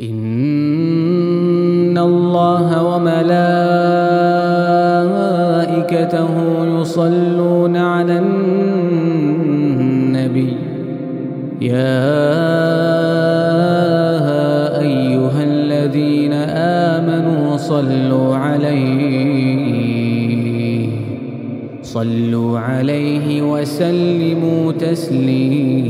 إن الله وملائكته يصلون على النبي يا أيها الذين آمنوا صلوا عليه صلوا عليه وسلموا تسليماً